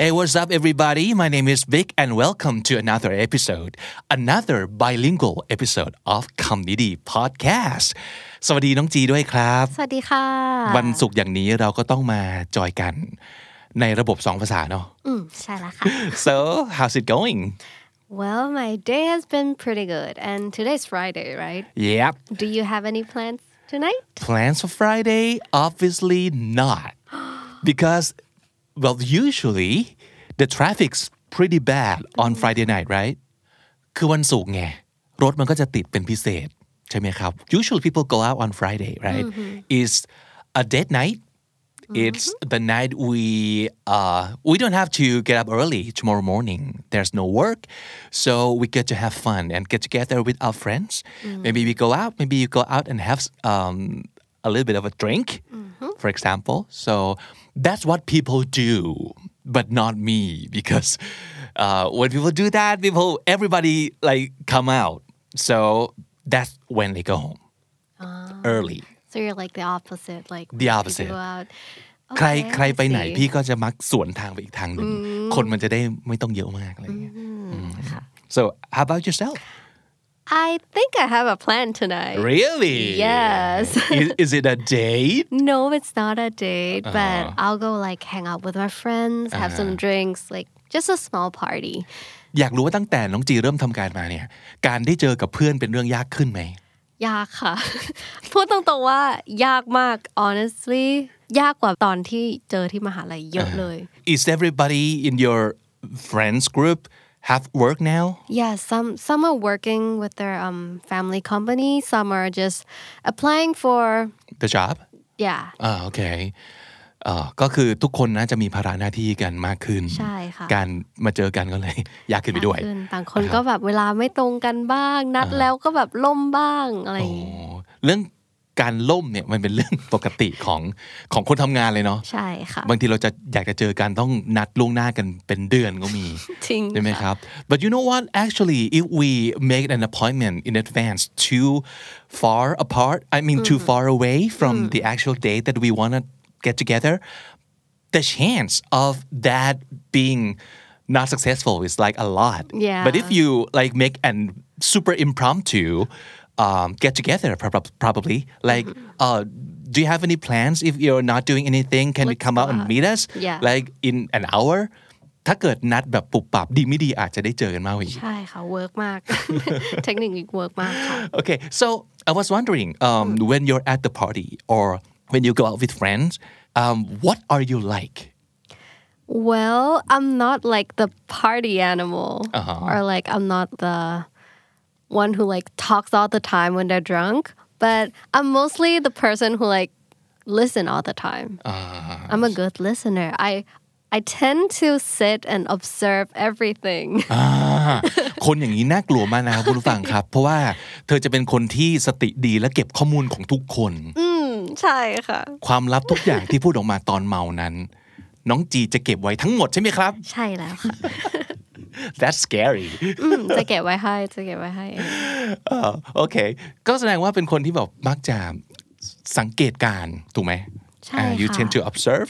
Hey, what's up, everybody? My name is Vic, and welcome to another episode, another bilingual episode of คำนี้ดี podcast สวัสดีน้องจีด้วยครับ สวัสดีค่ะ วันศุกร์อย่างนี้เราก็ต้องมาจอยกันในระบบสองภาษาเนาะ อืมใช่แล้วค่ะ so how's it going Well my day has been pretty good and today's Friday right yep Do you have any plans tonight plans for Friday obviously not because well usually the traffic's pretty bad on Friday night right คือวันศุกร์ไง รถมันก็จะติดเป็นพิเศษ ใช่ไหมครับ usually people go out on Friday right it's a dead night It's the night we uh, we don't have to get up early tomorrow morning. There's no work, so we get to have fun and get together with our friends. Maybe we go out. Maybe you go out and have um, a little bit of a drink, for example. So that's what people do, but not me because uh, when people do that, people everybody like come out. So that's when they go home early. So you're like the opposite like The when opposite. people go out ใคร Okay, ใครไปไหน I see. พี่ก็จะมักสวนทางไปอีกทางหนึ่งคนมันจะได้ไม่ต้องเยอะมากอะไรอย่างเงี้ย ค่ะ so how about yourself I think I have a plan tonight really Yes is, is it a date No it's not a date but I'll go like hang out with my friends have some drinks like just a small party อยากรู้ว่าตั้งแต่น้องจีเริ่มทำการมาเนี่ย การได้เจอกับเพื่อนเป็นเรื่องยากขึ้นไหม ยากค่ะ พูดตรงๆว่ายากมาก honestly ยากกว่าตอนที่เจอที่มหาลัยเยอะเลย is everybody in your friends group have work now Yeah, some some are working with their um family company. Some are just applying for the job yeah. อ่าโอเคอ่าก็คือทุกคนน่าจะมีภาระหน้าที่กันมากขึ้น ใช่ค่ะ การมาเจอกันก็เลยยากขึ้นไปด้วยขึ้นต่างคนก็แบบเวลาไม่ตรงกันบ้าง นัดแล้วก็แบบล่มบ้างอะไรอย่างงี้โอ้เรื่อง การล่มเนี่ยมันเป็นเรื่องปกติของของคนทำงานเลยเนาะใช่ค่ะบางทีเราจะอยากจะเจอกันต้องนัดล่วงหน้ากันเป็นเดือนก็มีจริงใช่ไหมครับ but you know what actually if we make an appointment in advance too far apart I mean too far away from the actual date that we want to get together the chance of that being not successful is like a lot Yeah. but if you like make an super impromptu um, get together prob- probably like uh, do you have any plans if you're not doing anything can you Let's come go out and out. meet us Yeah. like in an hour ถ้าเกิดนัดแบบปุบปับดีไม่ดีอาจจะได้เจอกันมากกว่าอีก ใช่ค่ะ work มาก เทคนิคนี้ work มากค่ะ Okay, so I was wondering um, when you're at the party or when you go out with friends, um, what are you like? Well, I'm not like the party animal, Uh-huh. or like I'm not the one who like talks all the time when they're drunk. But I'm mostly the person who like listen all the time. I'm a good listener. I I tend to sit and observe everything. อ่าคนอย่างนี้น่ากลัวมากนะครับคุณผู้ฟังครับ เพราะว่าเธอจะเป็นคนที่สติดีและเก็บข้อมูลของทุกคนใช่ค่ะ ความลับทุกอย่างที่พูดออกมาตอนเมานั้น น้องจีจะเก็บไว้ทั้งหมดใช่ไหมครับ ใช่แล้วค่ะ That's scary อืมจะเก็บไว้ให้จะเก็บไว้ให้เองอ่าโอเค ก็แสดงว่าเป็นคนที่แบบมักจะสังเกตการณ์ถูกไหมใช่ Uh, you ค่ะ tend to observe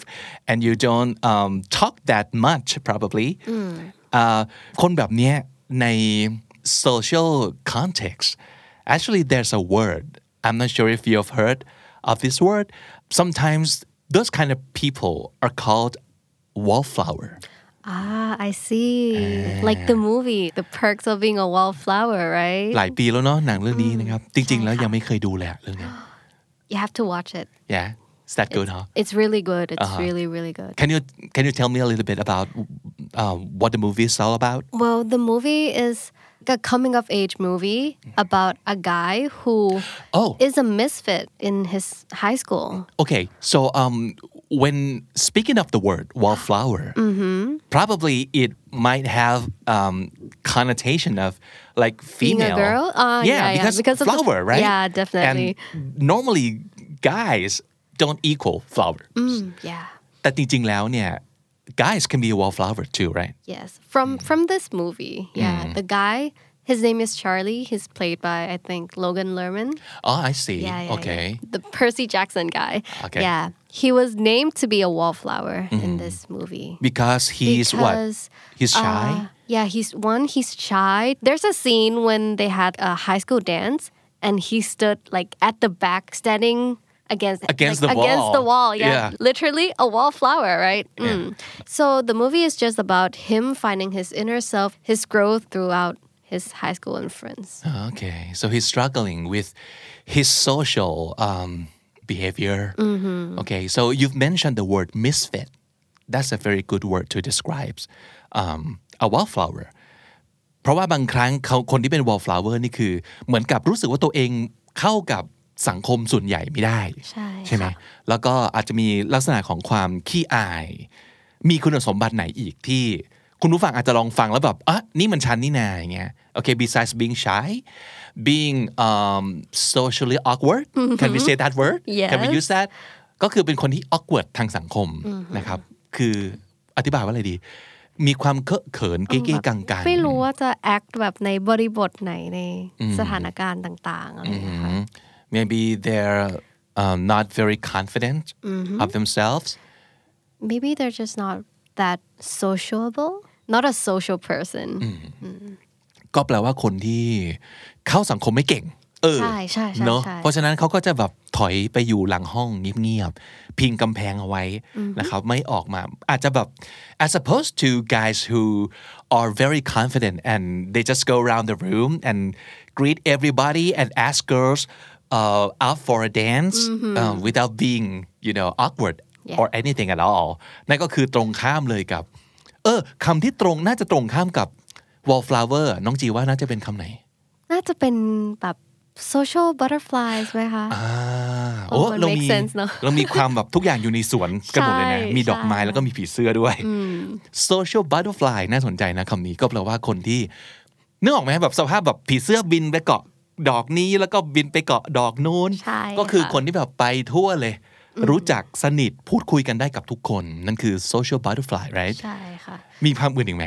and you don't um, talk that much probably อ่าคนแบบเนี้ยใน social context actually there's a word I'm not sure if you've heard of this word sometimes those kind of people are called wallflower Ah, I see. Like the movie, The Perks of Being a Wallflower, right? หลายปีแล้วเนาะหนังเรื่องนี้นะครับ จริง ๆ แล้วยังไม่เคยดูเลยอะเรื่องเนี้ย You have to watch it. yeah is that good huh It's really good. It's really, really good. Can you can you tell me a little bit about um, what the movie is all about? Well, the movie is a coming of age movie about a guy who Oh. is a misfit in his high school. Okay, so um, when speaking of the word wallflower probably it might have um, connotation of like Being a female girl? Uh, yeah, yeah, because, because of the- flower right yeah, definitely. and normally guys don't equal flower yeah แต่จริงๆแล้วเนี่ย guys can be a wallflower too right Yes, from from this movie, yeah, the guy, his name is Charlie. He's played by I think Logan Lerman. oh I see Yeah, yeah, okay yeah. the Percy Jackson guy. Okay. Yeah, he was named to be a wallflower in this movie. because he's what he's shy uh, yeah, he's one. He's shy. There's a scene when they had a high school dance, and he stood like at the back, standing against Against like, the against wall. the wall. Yeah, Yeah. literally a wallflower, right? Mm. So the movie is just about him finding his inner self, his growth throughout his high school and friends. Okay, so he's struggling with his social um, behavior. Okay, so you've mentioned the word misfit. That's a very good word to describe um, a wallflower. เพราะว่าบางครั้งเขาคนที่เป็น wallflower นี่คือ เหมือนกับรู้สึกว่าตัวเองเข้ากับสังคมส่วนใหญ่ไม่ได้ ใช่ไหมค่ะแล้วก็อาจจะมีลักษณะของความขี้อาย มีคุณสมบัติไหนอีกที่ คุณผู้ฟังอาจจะลองฟังแล้วแบบอะนี่มันฉันนี่นาอย่างเงี้ยโอเค besides being shy being um, socially awkward can we say that word can we Yes. use that ก็คือเป็นคนที่ awkward ทางสังคมนะครับ คืออธิบายว่าอะไรดี มีความเคอะเขินเก๊ๆกังๆไม่รู้ว่าจะ act แบบในบริบทไหนในสถานการณ์ต่างๆอะไรอย่างเงี้ยค่ะ maybe they're um, not very confident of themselves maybe they're just not that sociable not a social person ก็แปลว่าคนที่เข้าสังคมไม่เก่ง เออใช่ใช่ใช่เนอะใช่เพราะฉะนั้นเขาก็จะแบบถอยไปอยู่หลังห้องเงียบๆพิงกำแพงเอาไว้นะครับไม่ออกมาอาจจะแบบ as opposed to guys who are very confident and they just go around the room and greet everybody and ask girls uh, out for a dance uh, without being you know awkward Yeah. or anything at all นั่นก็คือตรงข้ามเลยกับ เออคำที่ตรงน่าจะตรงข้ามกับ wallflower น้องจีว่าน่าจะเป็นคำไหน น่าจะเป็นแบบ social butterflies ไหมคะอ่าโอ้มันเรา make มี sense เนอะเรามีความแบบทุกอย่างอยู่ในสวนกันหมดเลยนะใช่มีดอกไม้ใช่แล้วก็มีผีเสื้อด้วย social butterfly น่าสนใจนะคำนี้ก็แปลว่าคนที่นึกออกไหมแบบสภาพแบบผีเสื้อบินไปเกาะดอกนี้แล้วก็บินไปเกาะดอกนู้นใช่ก็คือค่ะคนที่แบบไปทั่วเลย รู้จักสนิทพูดคุยกันได้กับทุกคน นั่นคือ social butterfly right ใช่ค่ะ มีความอื่นอีกไหม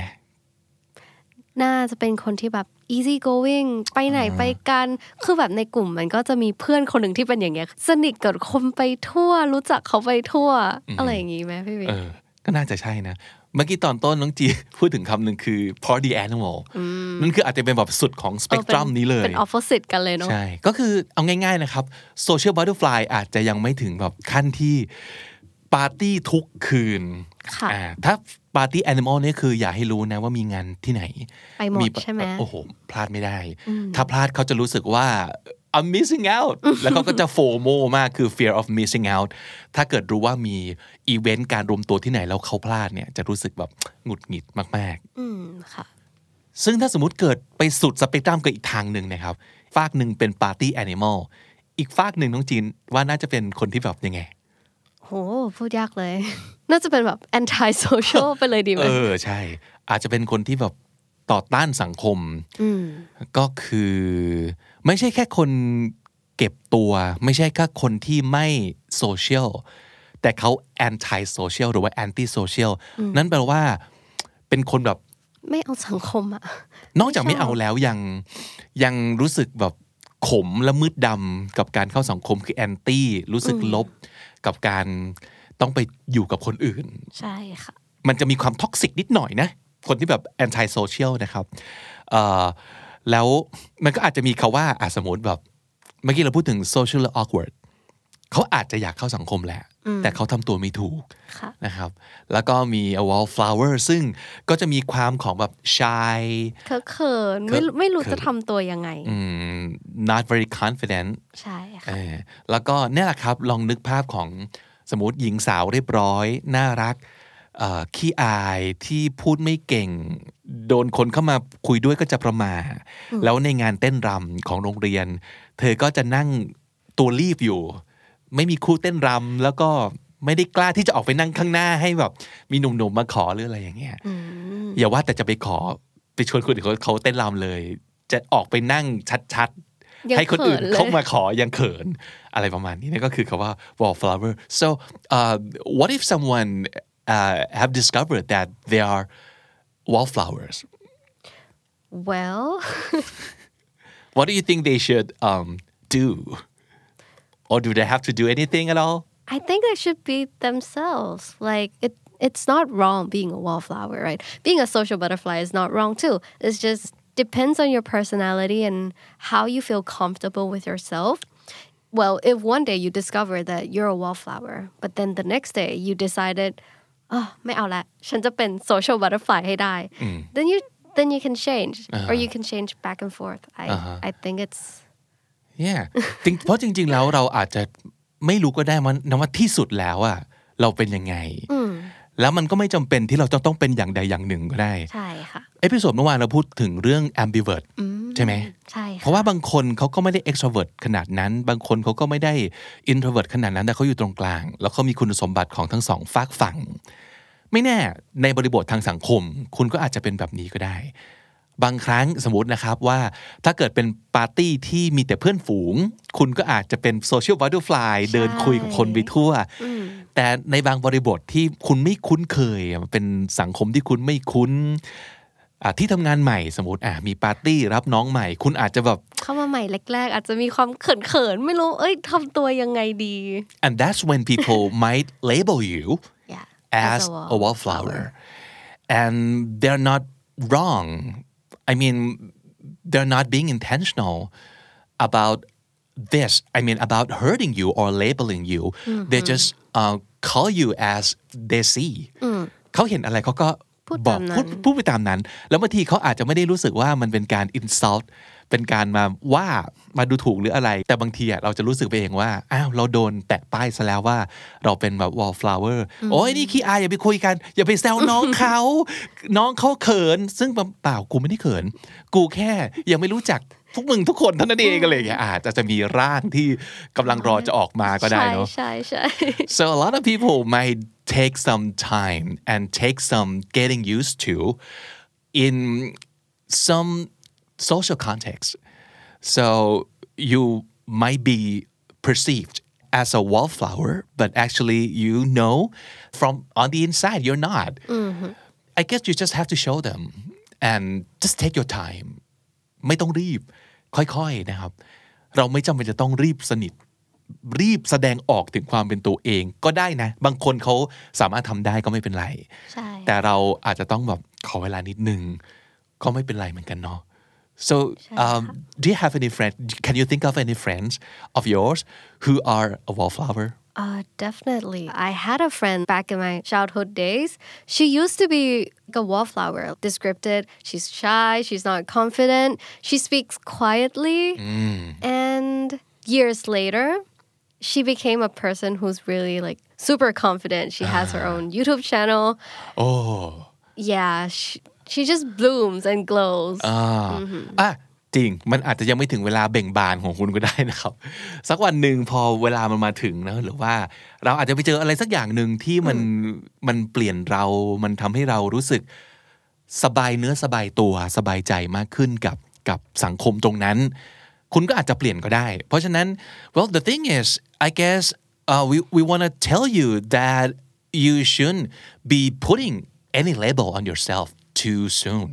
น่าจะเป็นคนที่แบบ easy going ไปไหนไปกัน คือแบบในกลุ่มมันก็จะมีเพื่อนคนหนึ่งที่เป็นอย่างเงี้ย สนิทกับคนไปทั่ว รู้จักเขาไปทั่ว อะไรอย่างงี้ไหมพี่วิเออก็น่าจะใช่นะ เมื่อกี้ตอนต้นน้องจีพูดถึงคำหนึ่งคือ party animal นั่นคืออาจจะเป็นแบบสุดของสเปกตรัมนี้เลย เป็น opposite กันเลยเนาะใช่ ก็คือเอาง่ายๆนะครับ social butterfly อาจจะยังไม่ถึงแบบขั้นที่ปาร์ตี้ทุกคืนค่ะอ่าถ้าปาร์ตี้แอนิมอลเนี่ยคืออย่าให้รู้นะว่ามีงานที่ไหน ไปหมดใช่ไหมโอ้โห พลาดไม่ได้ ถ้าพลาดเขาจะรู้สึกว่า I'm missing out แล้วเขาก็จะโฟโมมากคือ fear of missing out ถ้าเกิดรู้ว่ามีอีเวนต์การรวมตัวที่ไหนแล้วเขาพลาดเนี่ยจะรู้สึกแบบหงุดหงิดมากๆ อืมค่ะ ซึ่งถ้าสมมติเกิดไปสุดสเปกตรัมกับอีกทางหนึ่งนะครับ ฝากหนึ่งเป็นปาร์ตี้แอนิมอลอีกฝากหนึ่งน้องจีนว่าน่าจะเป็นคนที่แบบยังไงโหพูดยากเลย น่าจะเป็นแบบ anti social ไปเลยดีไหมเออ ใช่ อาจจะเป็นคนที่แบบ ต่อต้านสังคมมก็คือ ไม่ใช่แค่คนเก็บตัว ไม่ใช่แค่คนที่ไม่โซเชียลแต่เขา anti social หรือว่า anti social นั่นแปลว่า เป็นคนแบบ ไม่เอาสังคมอะนอกจากไม่เอาแล้วยังยังรู้สึกแบบขมและมืดดำกับการเข้าสังคมคือแอนตี้รู้สึกลบกับการต้องไปอยู่กับคนอื่น ใช่ค่ะ มันจะมีความ toxic นิดหน่อยนะ คนที่แบบ anti-social นะครับเอ่อแล้วมันก็อาจจะมีคำว่าอาสมมติแบบเมื่อกี้เราพูดถึง social awkward เขาอาจจะอยากเข้าสังคมแหละ แต่เขาทำตัวไม่ถูกค่ะนะครับ แล้วก็มี a wallflower ซึ่งก็จะมีความของแบบ shy เขินเขินไม่รู้ไม่รู้เขินจะทำตัวยังไงอือืม not very confident ใช่เอค่ะอแล้วก็เนี่ยแหละครับ ลองนึกภาพของสมมติหญิงสาวเรียบร้อย น่ารักเอ่อ ขี้อายที่พูดไม่เก่ง โดนคนเข้ามาคุยด้วยก็จะประมาทแล้วในงานเต้นรำของโรงเรียน เธอก็จะนั่งตัวรีบอยู่ ไม่มีครูเต้นรำแล้วก็ไม่ได้กล้าที่จะออกไปนั่งข้างหน้าให้แบบ มีหนุ่มๆมาขอหรืออะไรอย่างเงี้ยอย่าว่าแต่จะไปขอไปชวนคนอื่นเขาเขาเต้นรำเลย จะออกไปนั่งชัดยังๆให้คนอื่นเขินเลยเข้ามาขอยังเขิน อะไรประมาณนี้นั่นก็คือคำว่า wallflower so uh, what if someone uh, have discovered that they are wallflowers well what do you think they should um, do or do they have to do anything at all I think they should be themselves. Like it it's not wrong being a wallflower, right? Being a social butterfly is not wrong too. It's just depends on your personality and how you feel comfortable with yourself. Well, if one day you discover that you're a wallflower, but then the next day you decided, oh, ไม่เอาละฉันจะเป็น social butterfly ให้ได้ then you then you can change or you can change back and forth. I I think it's yeah จริงเพราะจริง ๆ แล้วเราอาจจะไม่รู้ก็ได้มันนะว่าที่สุดแล้วอะเราเป็นยังไงแล้วมันก็ไม่จำเป็นที่เราจะต้องเป็นอย่างใดอย่างหนึ่งก็ได้ ใช่ค่ะ episode เมื่อวานเราพูดถึงเรื่อง ambivert ใช่ไหมใช่เพค่ะราะว่าบางคนเขาก็ไม่ได้ extrovert ขนาดนั้น บางคนเขาก็ไม่ได้ introvert ขนาดนั้นแต่เขาอยู่ตรงกลาง แล้วเขามีคุณสมบัติของทั้งสองฝากฝั่ง ไม่แน่ในบริบททางสังคม คุณก็อาจจะเป็นแบบนี้ก็ได้ บางครั้งสมมตินะครับว่าถ้าเกิดเป็นปาร์ตี้ที่มีแต่เพื่อนฝูง คุณก็อาจจะเป็น social butterfly เดินคุยกับคนไปทั่วแต่ในบางบริบทที่คุณไม่คุ้นเคยอะมันเป็นสังคมที่คุณไม่คุ้นอะ ที่ทำงานใหม่สมมติอะมีปาร์ตี้รับน้องใหม่ คุณอาจจะแบบเข้ามาใหม่แรก ๆ อาจจะมีความเขินๆไม่รู้เอ้ยทำตัวยังไงดี and that's when people might label you yeah as a wallflower and they're not wrong I mean they're not being intentional about this I mean about hurting you or labeling you they just uh, call you as they see เขาเห็นอะไรเขาก็พูด บอกตามนั้นพูดพูดไปตามนั้น แล้วบางทีเขาอาจจะไม่ได้รู้สึกว่ามันเป็นการ insult เป็นการมาว่ามาดูถูกหรืออะไร แต่บางทีอะเราจะรู้สึกไปเองว่าอ้าวเราโดนแปะป้ายซะแล้วว่า เราเป็นแบบ wallflower โอ้ยนี่ขี้อายอย่าไปคุยกัน อย่าไปแซวน้องเขาน้องเขาเขิน ซึ่งเปล่ากูไม่ได้เขิน กูแค่ยังไม่รู้จัก พวกมึงทุกคนเท่านั้นเองอะไรอย่างเงี้ยอาจจะมีร่างที่กำลังรอจะออกมาก็ได้เนาะใช่ใช่ so a lot of people might take some time and take some getting used to in some social context. So you might be perceived as a wallflower but actually you know from on the inside you're not. Mm-hmm. I guess you just have to show them and just take your time. ไม่ต้องรีบ ค่อยๆนะครับ เราไม่จำเป็นจะต้องรีบสนิท รีบแสดงออกถึงความเป็นตัวเองก็ได้นะ บางคนเขาสามารถทำได้ก็ไม่เป็นไรใช่แต่เราอาจจะต้องแบบขอเวลานิดนึง ก็ไม่เป็นไรเหมือนกันเนาะ so um, do you have any friends can you think of any friends of yours who are a wallflower Uh, definitely. I had a friend back in my childhood days. She used to be like a wallflower, descriptive. She's shy, she's not confident, she speaks quietly. Mm. And years later, she became a person who's really like super confident. She has her ah. own YouTube channel. Oh. Yeah, she, she just blooms and glows. Ah. Mm-hmm. ah จริง มันอาจจะยังไม่ถึงเวลาเบ่งบานของคุณก็ได้นะครับ สักวันหนึ่งพอเวลามันมาถึงนะหรือว่าเราอาจจะไปเจออะไรสักอย่างหนึ่งที่มันมันเปลี่ยนเรา มันทำให้เรารู้สึกสบายเนื้อสบายตัวสบายใจมากขึ้นกับกับสังคมตรงนั้น คุณก็อาจจะเปลี่ยนก็ได้ เพราะฉะนั้น well the thing is I guess uh, we we want to tell you that you shouldn't be putting any label on yourself too soon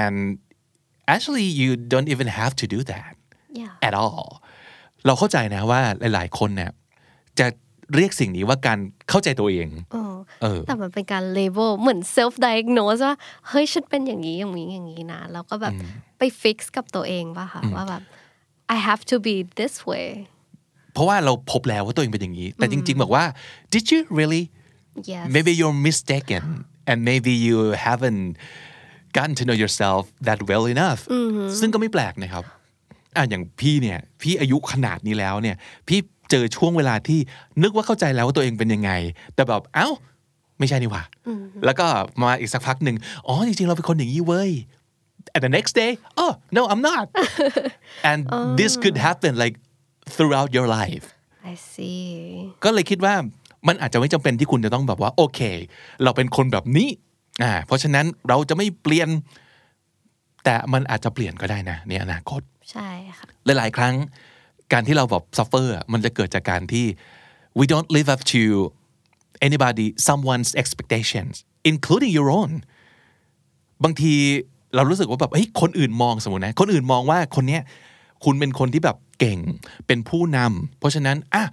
and actually you don't even have to do that yeah. at all เราเข้าใจนะว่าหลาย ๆ คนเนี่ยจะเรียกสิ่งนี้ว่าการเข้าใจตัวเองเออเออแต่มันเป็นการ label เหมือน self diagnose ว่า เฮ้ย ฉันเป็นอย่างนี้อย่างนี้อย่างนี้นะ แล้วก็แบบไป fix กับตัวเองป่ะคะว่าแบบ I have to be this way เพราะว่าเราพบแล้วว่าตัวเองเป็นอย่างนี้ แต่จริง ๆ บอกว่า did you really yes maybe you're mistaken and maybe you haven't gotten to know yourself that well enough ซึ่งก็ไม่แปลกนะครับอะอย่างพี่เนี่ย พี่อายุขนาดนี้แล้วเนี่ย พี่เจอช่วงเวลาที่นึกว่าเข้าใจแล้วว่าตัวเองเป็นยังไง แต่แบบเอ้า ไม่ใช่นี่หว่า แล้วก็มาอีกสักพักหนึ่งอ๋อจริงๆเราเป็นคนอย่างนี้เว้ย and the next day oh no I'm not and this could happen like throughout your life I see ก็เลยคิดว่ามันอาจจะไม่จำเป็นที่คุณจะต้องแบบว่า โอเค เราเป็นคนแบบนี้ อ่าเพราะฉะนั้นเราจะไม่เปลี่ยน แต่มันอาจจะเปลี่ยนก็ได้นะในอนาคต ใช่ค่ะหลายๆครั้งการที่เราแบบ suffer อะมันจะเกิดจากการที่ we don't live up to anybody someone's expectations including your own บางทีเรารู้สึกว่าแบบเฮ้ยคนอื่นมองสมมตินะคนอื่นมองว่าคนเนี้ยคุณเป็นคนที่แบบเก่งเป็นผู้นำเพราะฉะนั้นอะ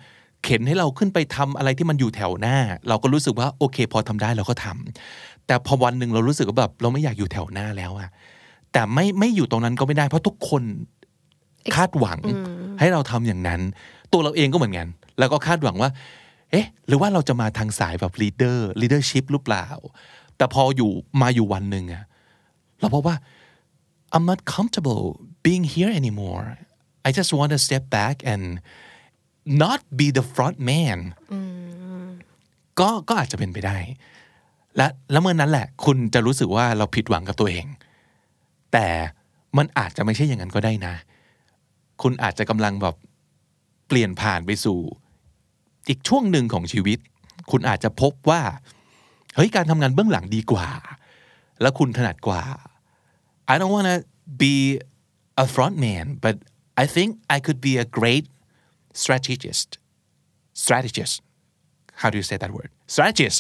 เข็นให้เราขึ้นไปทำอะไรที่มันอยู่แถวหน้า เราก็รู้สึกว่าโอเค พอทำได้เราก็ทำ แต่พอวันหนึ่งเรารู้สึกว่าแบบเราไม่อยากอยู่แถวหน้าแล้วอะแต่ไม่ไม่อยู่ตรงนั้นก็ไม่ได้ เพราะทุกคนคาดหวังให้เราทำอย่างนั้น ตัวเราเองก็เหมือนกัน แล้วก็คาดหวังว่า เอ๊ะ หรือว่าเราจะมาทางสายแบบ leader leadership หรือเปล่า แต่พออยู่มาอยู่วันหนึ่งอะเราพบว่า I'm not comfortable being here anymore I just want to step back and not be the front man ก็ก็อาจจะเป็นไปได้ และแล้วเมื่อนั้นแหละ คุณจะรู้สึกว่าเราผิดหวังกับตัวเอง แต่มันอาจจะไม่ใช่อย่างนั้นก็ได้นะ คุณอาจจะกำลังแบบเปลี่ยนผ่านไปสู่ อีกช่วงหนึ่งของชีวิต คุณอาจจะพบว่าเฮ้ยการทำงานเบื้องหลังดีกว่า แล้วคุณถนัดกว่า I don't want to be a front man but I think I could be a great strategist strategist how do you say that word strategist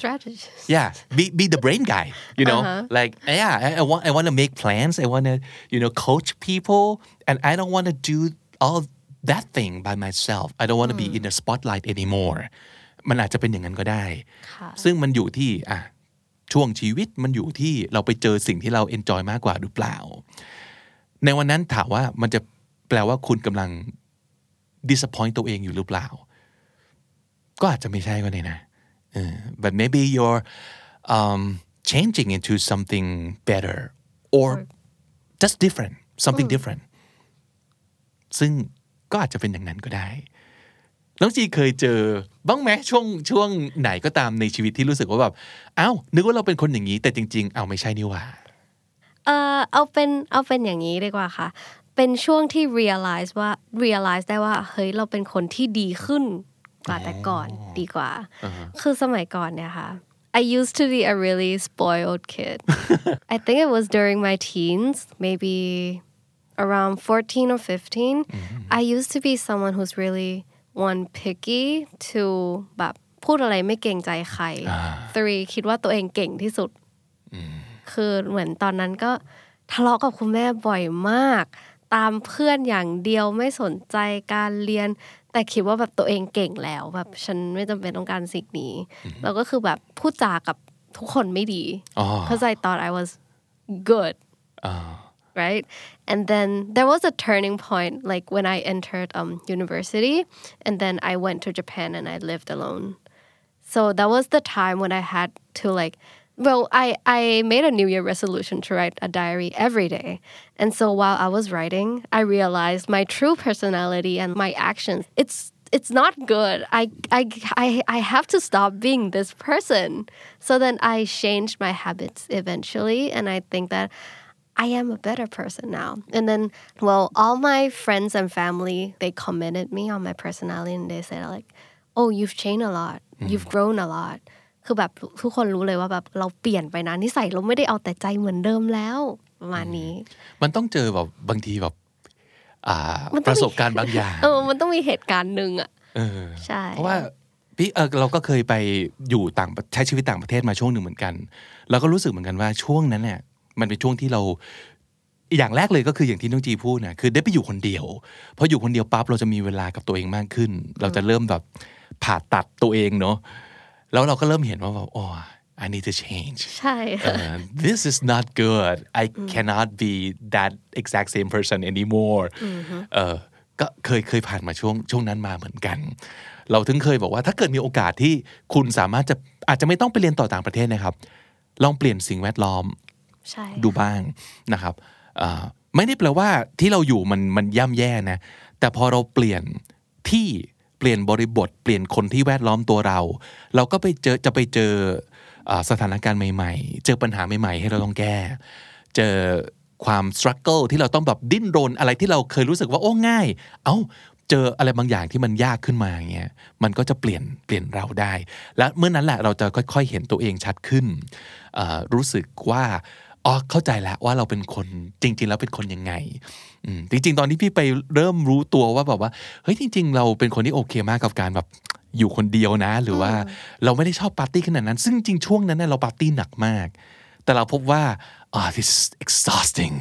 strategy yeah be be the brain guy you know like yeah I, I want I want to make plans I want to you know coach people and I don't want to do all that thing by myself I don't want to be in the spotlight anymore มันอาจจะเป็นอย่างนั้นก็ได้ค่ะซึ่งมันอยู่ที่อะช่วงชีวิตมันอยู่ที่เราไปเจอสิ่งที่เราเอนจอยมากกว่าหรือเปล่า ในวันนั้นถามว่ามันจะแปลว่าคุณกำลัง disappoint ตัวเองอยู่หรือเปล่า ก็อาจจะไม่ใช่ก็ได้นะเออ but maybe you're um, changing into something better or just different something different ซึ่งก็อาจจะเป็นอย่างนั้นก็ได้น้องจีเคยเจอบ้างไหมช่วงช่วงไหนก็ตามในชีวิตที่รู้สึกว่าแบบเอ้านึกว่าเราเป็นคนอย่างนี้ แต่จริง ๆ เอาไม่ใช่นี่หว่าเออเอาเป็นเอาเป็นอย่างนี้ดีกว่าค่ะ เป็นช่วงที่ realize ว่า realize ได้ว่าเฮ้ยเราเป็นคนที่ดีขึ้น กว่าแต่ก่อนดีกว่า คือสมัยก่อนเนี่ยค่ะ I used to be a really spoiled kid I think it was during my teens maybe around 14 or 15 I used to be someone who's really one picky to แบบพูดอะไรไม่เกรงใจใคร three คิดว่าตัวเองเก่งที่สุด คือเหมือนตอนนั้นก็ทะเลาะกับคุณแม่บ่อยมาก ตามเพื่อนอย่างเดียวไม่สนใจการเรียน แต่คิดว่าแบบตัวเองเก่งแล้วแบบฉันไม่จำเป็นต้องการสิ่งนี้แล้วก็คือแบบพูดจากับทุกคนไม่ดีอ๋อ because I thought I was good อ่า right? And then there was a turning point, like when I entered um, university, and then I went to Japan and I lived alone. So that was the time when I had to like, well, I I made a New Year resolution to write a diary every day, and so while I was writing, I realized my true personality and my actions. It's it's not good. I, I, I, I have to stop being this person. So then I changed my habits eventually. And I think that I am a better person now. And then, well, all my friends and family, they commented me on my personality and they said like, oh, you've changed a lot. Mm-hmm. You've grown a lot. คือแบบทุกคนรู้เลยว่าแบบเราเปลี่ยนไปนะนิสัยเราไม่ได้เอาแต่ใจเหมือนเดิมแล้วประมาณนี้ มันต้องเจอแบบบางทีแบบอ่ามันปต้องมีระสบการณ์บางอย่างเออมันต้องมีเหตุการณ์หนึ่งอะเออใช่เพราะว่าพี่เออเราก็เคยไปอยู่ต่างใช้ชีวิตต่างประเทศมาช่วงหนึ่งเหมือนกันเราก็รู้สึกเหมือนกันว่าช่วงนั้นเนี่ยมันเป็นช่วงที่เราอย่างแรกเลยก็คืออย่างที่น้องจีพูดนะคือได้ไปอยู่คนเดียวพออยู่คนเดียวปั๊บเราจะมีเวลากับตัวเองมากขึ้น เราจะเริ่มแบบผ่าตัดตัวเองเนาะ แล้วเราก็เริ่มเห็นว่าแบบโอ้ I need to change ใช่ค่ะ uh, this is not good I cannot be that exact same person anymore เออก็เคยเคยผ่านมาช่วงช่วงนั้นมาเหมือนกัน เราถึงเคยบอกว่าถ้าเกิดมีโอกาสที่คุณสามารถจะอาจจะไม่ต้องไปเรียนต่อต่างประเทศนะครับ ลองเปลี่ยนสิ่งแวดล้อมใช่ดูบ้างนะครับอ่าไม่ได้แปลว่าที่เราอยู่มันมันย่ำแย่นะ แต่พอเราเปลี่ยนที่ เปลี่ยนบริบท เปลี่ยนคนที่แวดล้อมตัวเรา เราก็ไปเจอจะไปเจออสถานการณ์ใหม่ ๆ เจอปัญหาใหม่ ๆ ให้เราต้องแก้ เจอความสครัลเกิลที่เราต้องแบบดิ้นรนอะไรที่เราเคยรู้สึกว่าโอ้ง่าย เอ้าเจออะไรบางอย่างที่มันยากขึ้นมาเงี้ยมันก็จะเปลี่ยนเปลี่ยนเราได้ และเมื่อนั้นแหละเราจะค่อยๆเห็นตัวเองชัดขึ้น รู้สึกว่า อ๋อเข้าใจแล้วว่าเราเป็นคนจริง ๆ แล้วเป็นคนยังไงอืมจริง ๆ ตอนที่พี่ไปเริ่มรู้ตัวว่าแบบว่าเฮ้ยจริง ๆ เราเป็นคนที่โอเคมากกับการแบบอยู่คนเดียวนะ หรือว่าเราไม่ได้ชอบปาร์ตี้ขนาดนั้น ซึ่งจริงๆช่วงนั้นเน่ยเราปาร์ตี้หนักมาก แต่เราพบว่าอ่า this is exhausting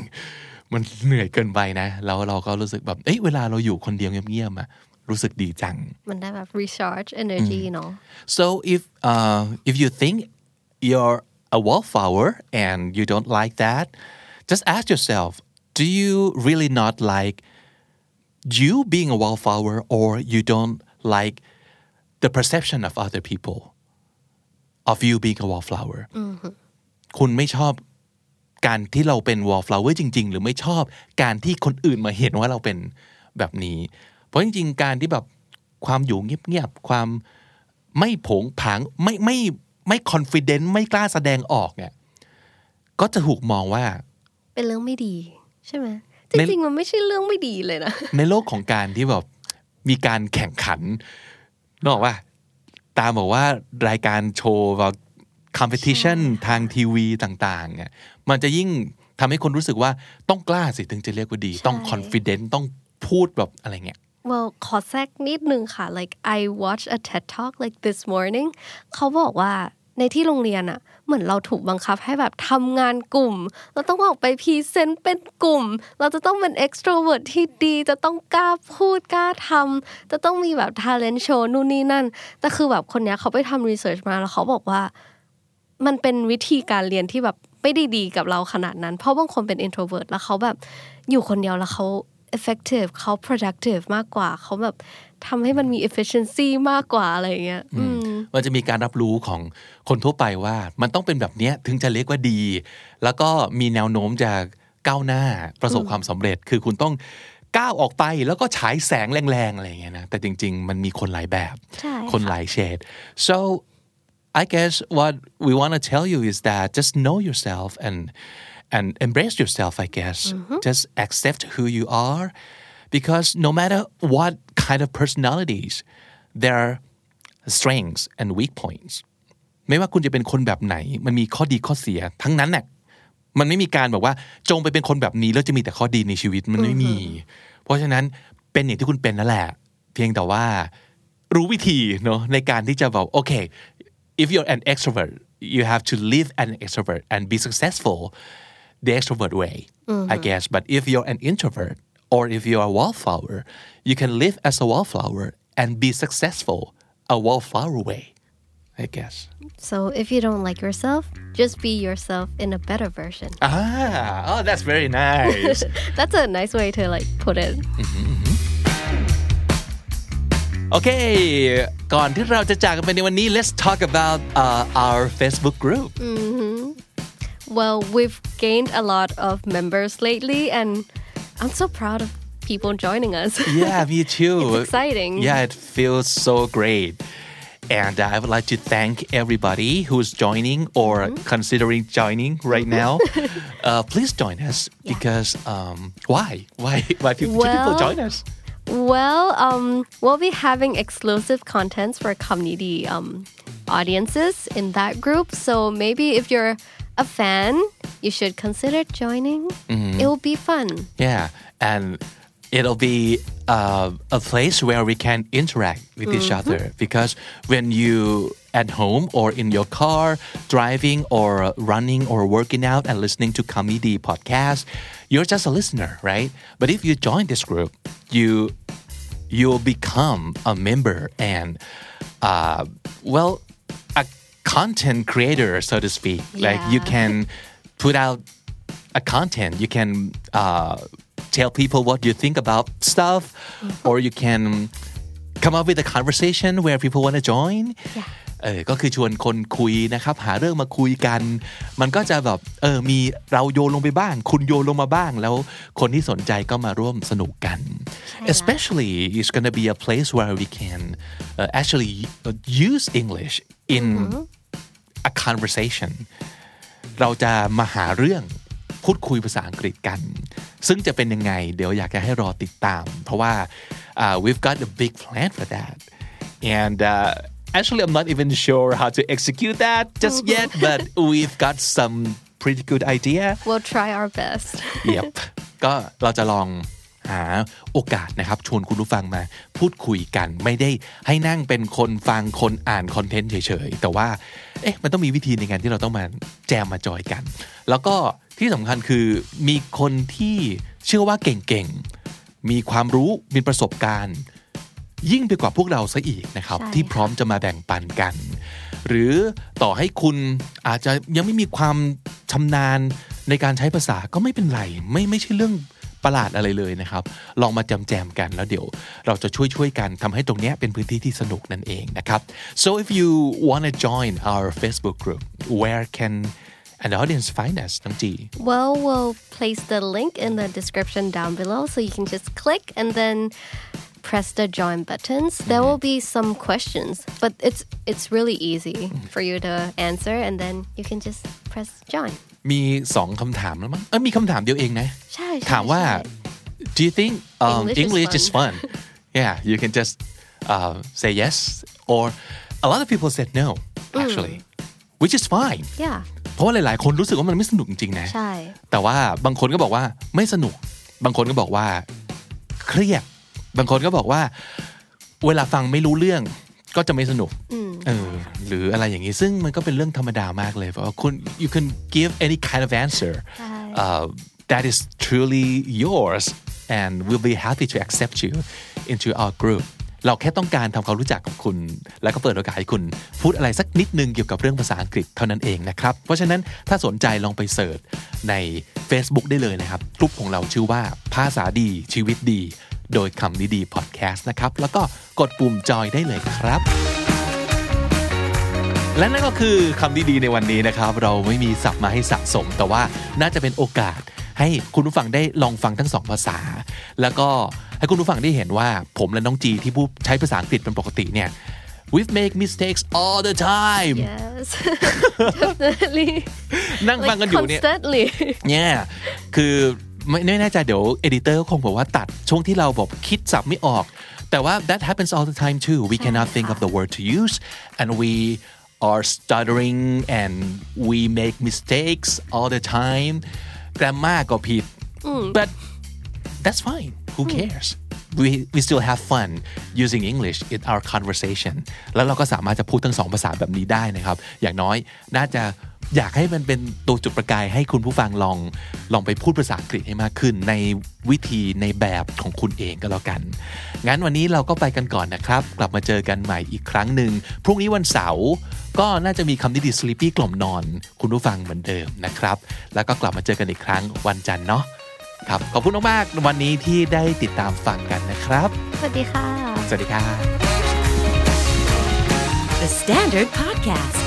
มันเหนื่อยเกินไปนะ แล้วเราก็รู้สึกแบบเอ้ยเวลาเราอยู่คนเดียวเงียบๆอะรู้สึกดีจัง มันได้แบบ recharge energy เนาะ so if uh, if you think you're a wallflower and you don't like that just ask yourself do you really not like you being a wallflower or you don't like the perception of other people of you being a wallflower คุณไม่ชอบการที่เราเป็น wallflower จริง ๆ หรือไม่ชอบการที่คนอื่นมาเห็นว่าเราเป็นแบบนี้ เพราะจริง ๆ การที่แบบความอยู่เงียบๆ ความไม่ผงผางไม่ไม่ ไม่ confident ไม่กล้าแสดงออกเนี่ยก็จะถูกมองว่า เป็นเรื่องไม่ดี ใช่ไหมจในริงๆมันไม่ใช่เรื่องไม่ดีเลยนะ ในโลกของการที่แบบมีการแข่งขันนกออกว่า ตามบอกว่ารายการโชว์แบบ competition ทางทีวีต่าง ๆ เนี่ย มันจะยิ่งทำให้คนรู้สึกว่าต้องกล้าสิถึงจะเรียกว่าดี ต้อง confident ต้องพูดแบบอะไรเงี้ย well ขอแทรกนิดนึงค่ะ like I watched a TED talk like this morning เขาบอกว่าในที่โรงเรียนอะเหมือนเราถูกบังคับให้แบบทำงานกลุ่ม เราต้องออกไปพรีเซนต์เป็นกลุ่ม เราจะต้องเป็น extrovert ที่ดี จะต้องกล้าพูดกล้าทำจะต้องมีแบบ talent show นู่นนี่นั่น แต่คือแบบคนนี้เขาไปทำ research มาแล้วเขาบอกว่า มันเป็นวิธีการเรียนที่แบบไม่ได้ดีกับเราขนาดนั้น เพราะบางคนเป็น introvert แล้วเขาแบบอยู่คนเดียวแล้วเขา effective เขา productive มากกว่าเขาแบบทำให้มันมี efficiency มากกว่าอะไรอย่างเงี้ยอืมมันจะมีการรับรู้ของคนทั่วไปว่า มันต้องเป็นแบบเนี้ยถึงจะเรียกว่าดี แล้วก็มีแนวโน้มจะก้าวหน้าประสบความสำเร็จ คือคุณต้องก้าวออกไปแล้วก็ฉายแสงแรงๆอะไรอย่างเงี้ยนะแต่จริง ๆ มันมีคนหลายแบบใช่ค่ะคนหลายเฉด so I guess what we want to tell you is that just know yourself and and embrace yourself I guess just accept who you are because no matter what kind of personalities there are strengths and weak points ไม่ว่าคุณจะเป็นคนแบบไหน มันมีข้อดีข้อเสียทั้งนั้นน่ะมันไม่มีการแบบว่าจงไปเป็นคนแบบนี้แล้วจะมีแต่ข้อดีในชีวิตมันไม่มี เพราะฉะนั้นเป็นอย่างที่คุณเป็นนั่นแหละ เพียงแต่ว่ารู้วิธีเนาะในการที่จะแบบโอเค if you're an extrovert you have to live an extrovert and be successful the extrovert way I guess but if you're an introvert or if you're a wallflower you can live as a wallflower and be successful a wallflower way I guess so if you don't like yourself just be yourself in a better version ah oh that's very nice that's a nice way to like put it โอเค ก่อนที่เราจะจากกันไปในวันนี้ let's talk about uh, our Facebook group well we've gained a lot of members lately and I'm so proud of people joining us yeah me too It's exciting. yeah it feels so great and I would like to thank everybody who's joining or considering joining right now. uh, please join us because um, why? Why? Why people, should people join us? Well, um, we'll be having exclusive contents for community um, audiences in that group. So maybe if you're a fan, you should consider joining. It will be fun. Yeah, and it'll be uh, a place where we can interact with each other because when you at home or in your car driving or running or working out and listening to comedy podcast you're just a listener right but if you join this group you you'll become a member and uh, well content creator so to speak like you Yeah. can put out a content you can uh, tell people what you think about stuff or you can come up with a conversation where people want to join เออก็คือชวนคนคุยนะครับ หาเรื่องมาคุยกัน มันก็จะแบบเออมีเราโยนลงไปบ้าง คุณโยนลงมาบ้าง แล้วคนที่สนใจก็มาร่วมสนุกกัน especially it's gonna be a place where we can uh, actually use English in A conversation เราจะมาหาเรื่องพูดคุยภาษาอังกฤษกัน ซึ่งจะเป็นยังไง เดี๋ยวอยากจะให้รอติดตาม เพราะว่า uh, we've got a big plan for that and uh, actually I'm not even sure how to execute that just yet but we've got some pretty good idea We'll try our best. yep ก็เราจะลอง หาโอกาสนะครับ ชวนคุณผู้ฟังมาพูดคุยกัน ไม่ได้ให้นั่งเป็นคนฟังคนอ่านคอนเทนต์เฉยๆ แต่ว่าเอ๊ะมันต้องมีวิธีในการที่เราต้องมาแจมมาจอยกัน แล้วก็ที่สำคัญคือมีคนที่เชื่อว่าเก่งๆ มีความรู้มีประสบการณ์ ยิ่งไปกว่าพวกเราซะอีกนะครับใช่ที่พร้อมจะมาแบ่งปันกัน หรือต่อให้คุณอาจจะยังไม่มีความชำนาญในการใช้ภาษาก็ไม่เป็นไร ไม่ไม่ใช่เรื่อง ประหลาดอะไรเลยนะครับ ลองมาจำแจมกันแล้วเดี๋ยวเราจะช่วยช่วยๆกันทำให้ตรงนี้เป็นพื้นที่ที่สนุกนั่นเองนะครับ so if you want to join our Facebook group where can an audience find us น้งจี Well, we'll place the link in the description down below so you can just click and then press the join buttons. There will be some questions, but it's it's really easy for you to answer and then you can just press join. มีสองคำถามแล้วมั้งเออมีคำถามเดียวเองนะใช่ใช่ถามว่าใช่ do you think um, English is English is fun yeah you can just uh, say yes or a lot of people said no actually which is fine Yeah. เพราะว่าหลายๆ คนรู้สึกว่ามันไม่สนุกจริงๆนะใช่แต่ว่าบางคนก็บอกว่าไม่สนุก บางคนก็บอกว่า เครียด บางคนก็บอกว่า เวลาฟังไม่รู้เรื่อง ก็จะไม่สนุกเออหรืออะไรอย่างนี้ซึ่งมันก็เป็นเรื่องธรรมดามากเลยเพราะว่าคุณ you can give any kind of answer uh, that is truly yours and we'll be happy to accept you into our group เราแค่ต้องการทำความรู้จักกับคุณ แล้วก็เปิดโอกาสให้คุณพูดอะไรสักนิดนึงเกี่ยวกับเรื่องภาษาอังกฤษเท่านั้นเองนะครับ เพราะฉะนั้นถ้าสนใจลองไปเสิร์ชใน Facebook ได้เลยนะครับกลุ่มของเราชื่อว่าภาษาดีชีวิตดี โดยคำนี้ดีพอดแคสต์นะครับ แล้วก็กดปุ่มจอยได้เลยครับ และนั่นก็คือคำดีๆในวันนี้นะครับ เราไม่มีศัพท์มาให้สะสม แต่ว่าน่าจะเป็นโอกาสให้คุณผู้ฟังได้ลองฟังทั้งสองภาษา แล้วก็ให้คุณผู้ฟังได้เห็นว่าผมและน้องจีที่พูดใช้ภาษาอังกฤษเป็นปกติเนี่ย we've make mistakes all the time Yes. Definitely. นั่งฟังกันอยู่เนี่ย constantly. เนี่ยคือ ไม่ไม่แน่ใจเดี๋ยวเอดิเตอร์คงบอกว่าตัดช่วงที่เราบอกคิดสับไม่ออก แต่ว่า that happens all the time too we cannot think of the word to use and we are stuttering and we make mistakes all the time grammar ก็ผิด but that's fine who cares we we still have fun using English in our conversation แล้วเราก็สามารถจะพูดทั้งสองภาษาแบบนี้ได้นะครับ อย่างน้อยน่าจะ อยากให้มันเป็นตัวจุดประกายให้คุณผู้ฟังลองลองไปพูดภาษาอังกฤษให้มากขึ้น ในวิธีในแบบของคุณเองก็แล้วกัน งั้นวันนี้เราก็ไปกันก่อนนะครับ กลับมาเจอกันใหม่อีกครั้งหนึ่งพรุ่งนี้วันเสาร์ก็น่าจะมีคำที่ดี sleepy กล่อมนอน คุณผู้ฟังเหมือนเดิมนะครับ แล้วก็กลับมาเจอกันอีกครั้งวันจันทร์เนาะครับขอบคุณมากๆวันนี้ที่ได้ติดตามฟังกันนะครับ สวัสดีค่ะ สวัสดีครับ The Standard Podcast,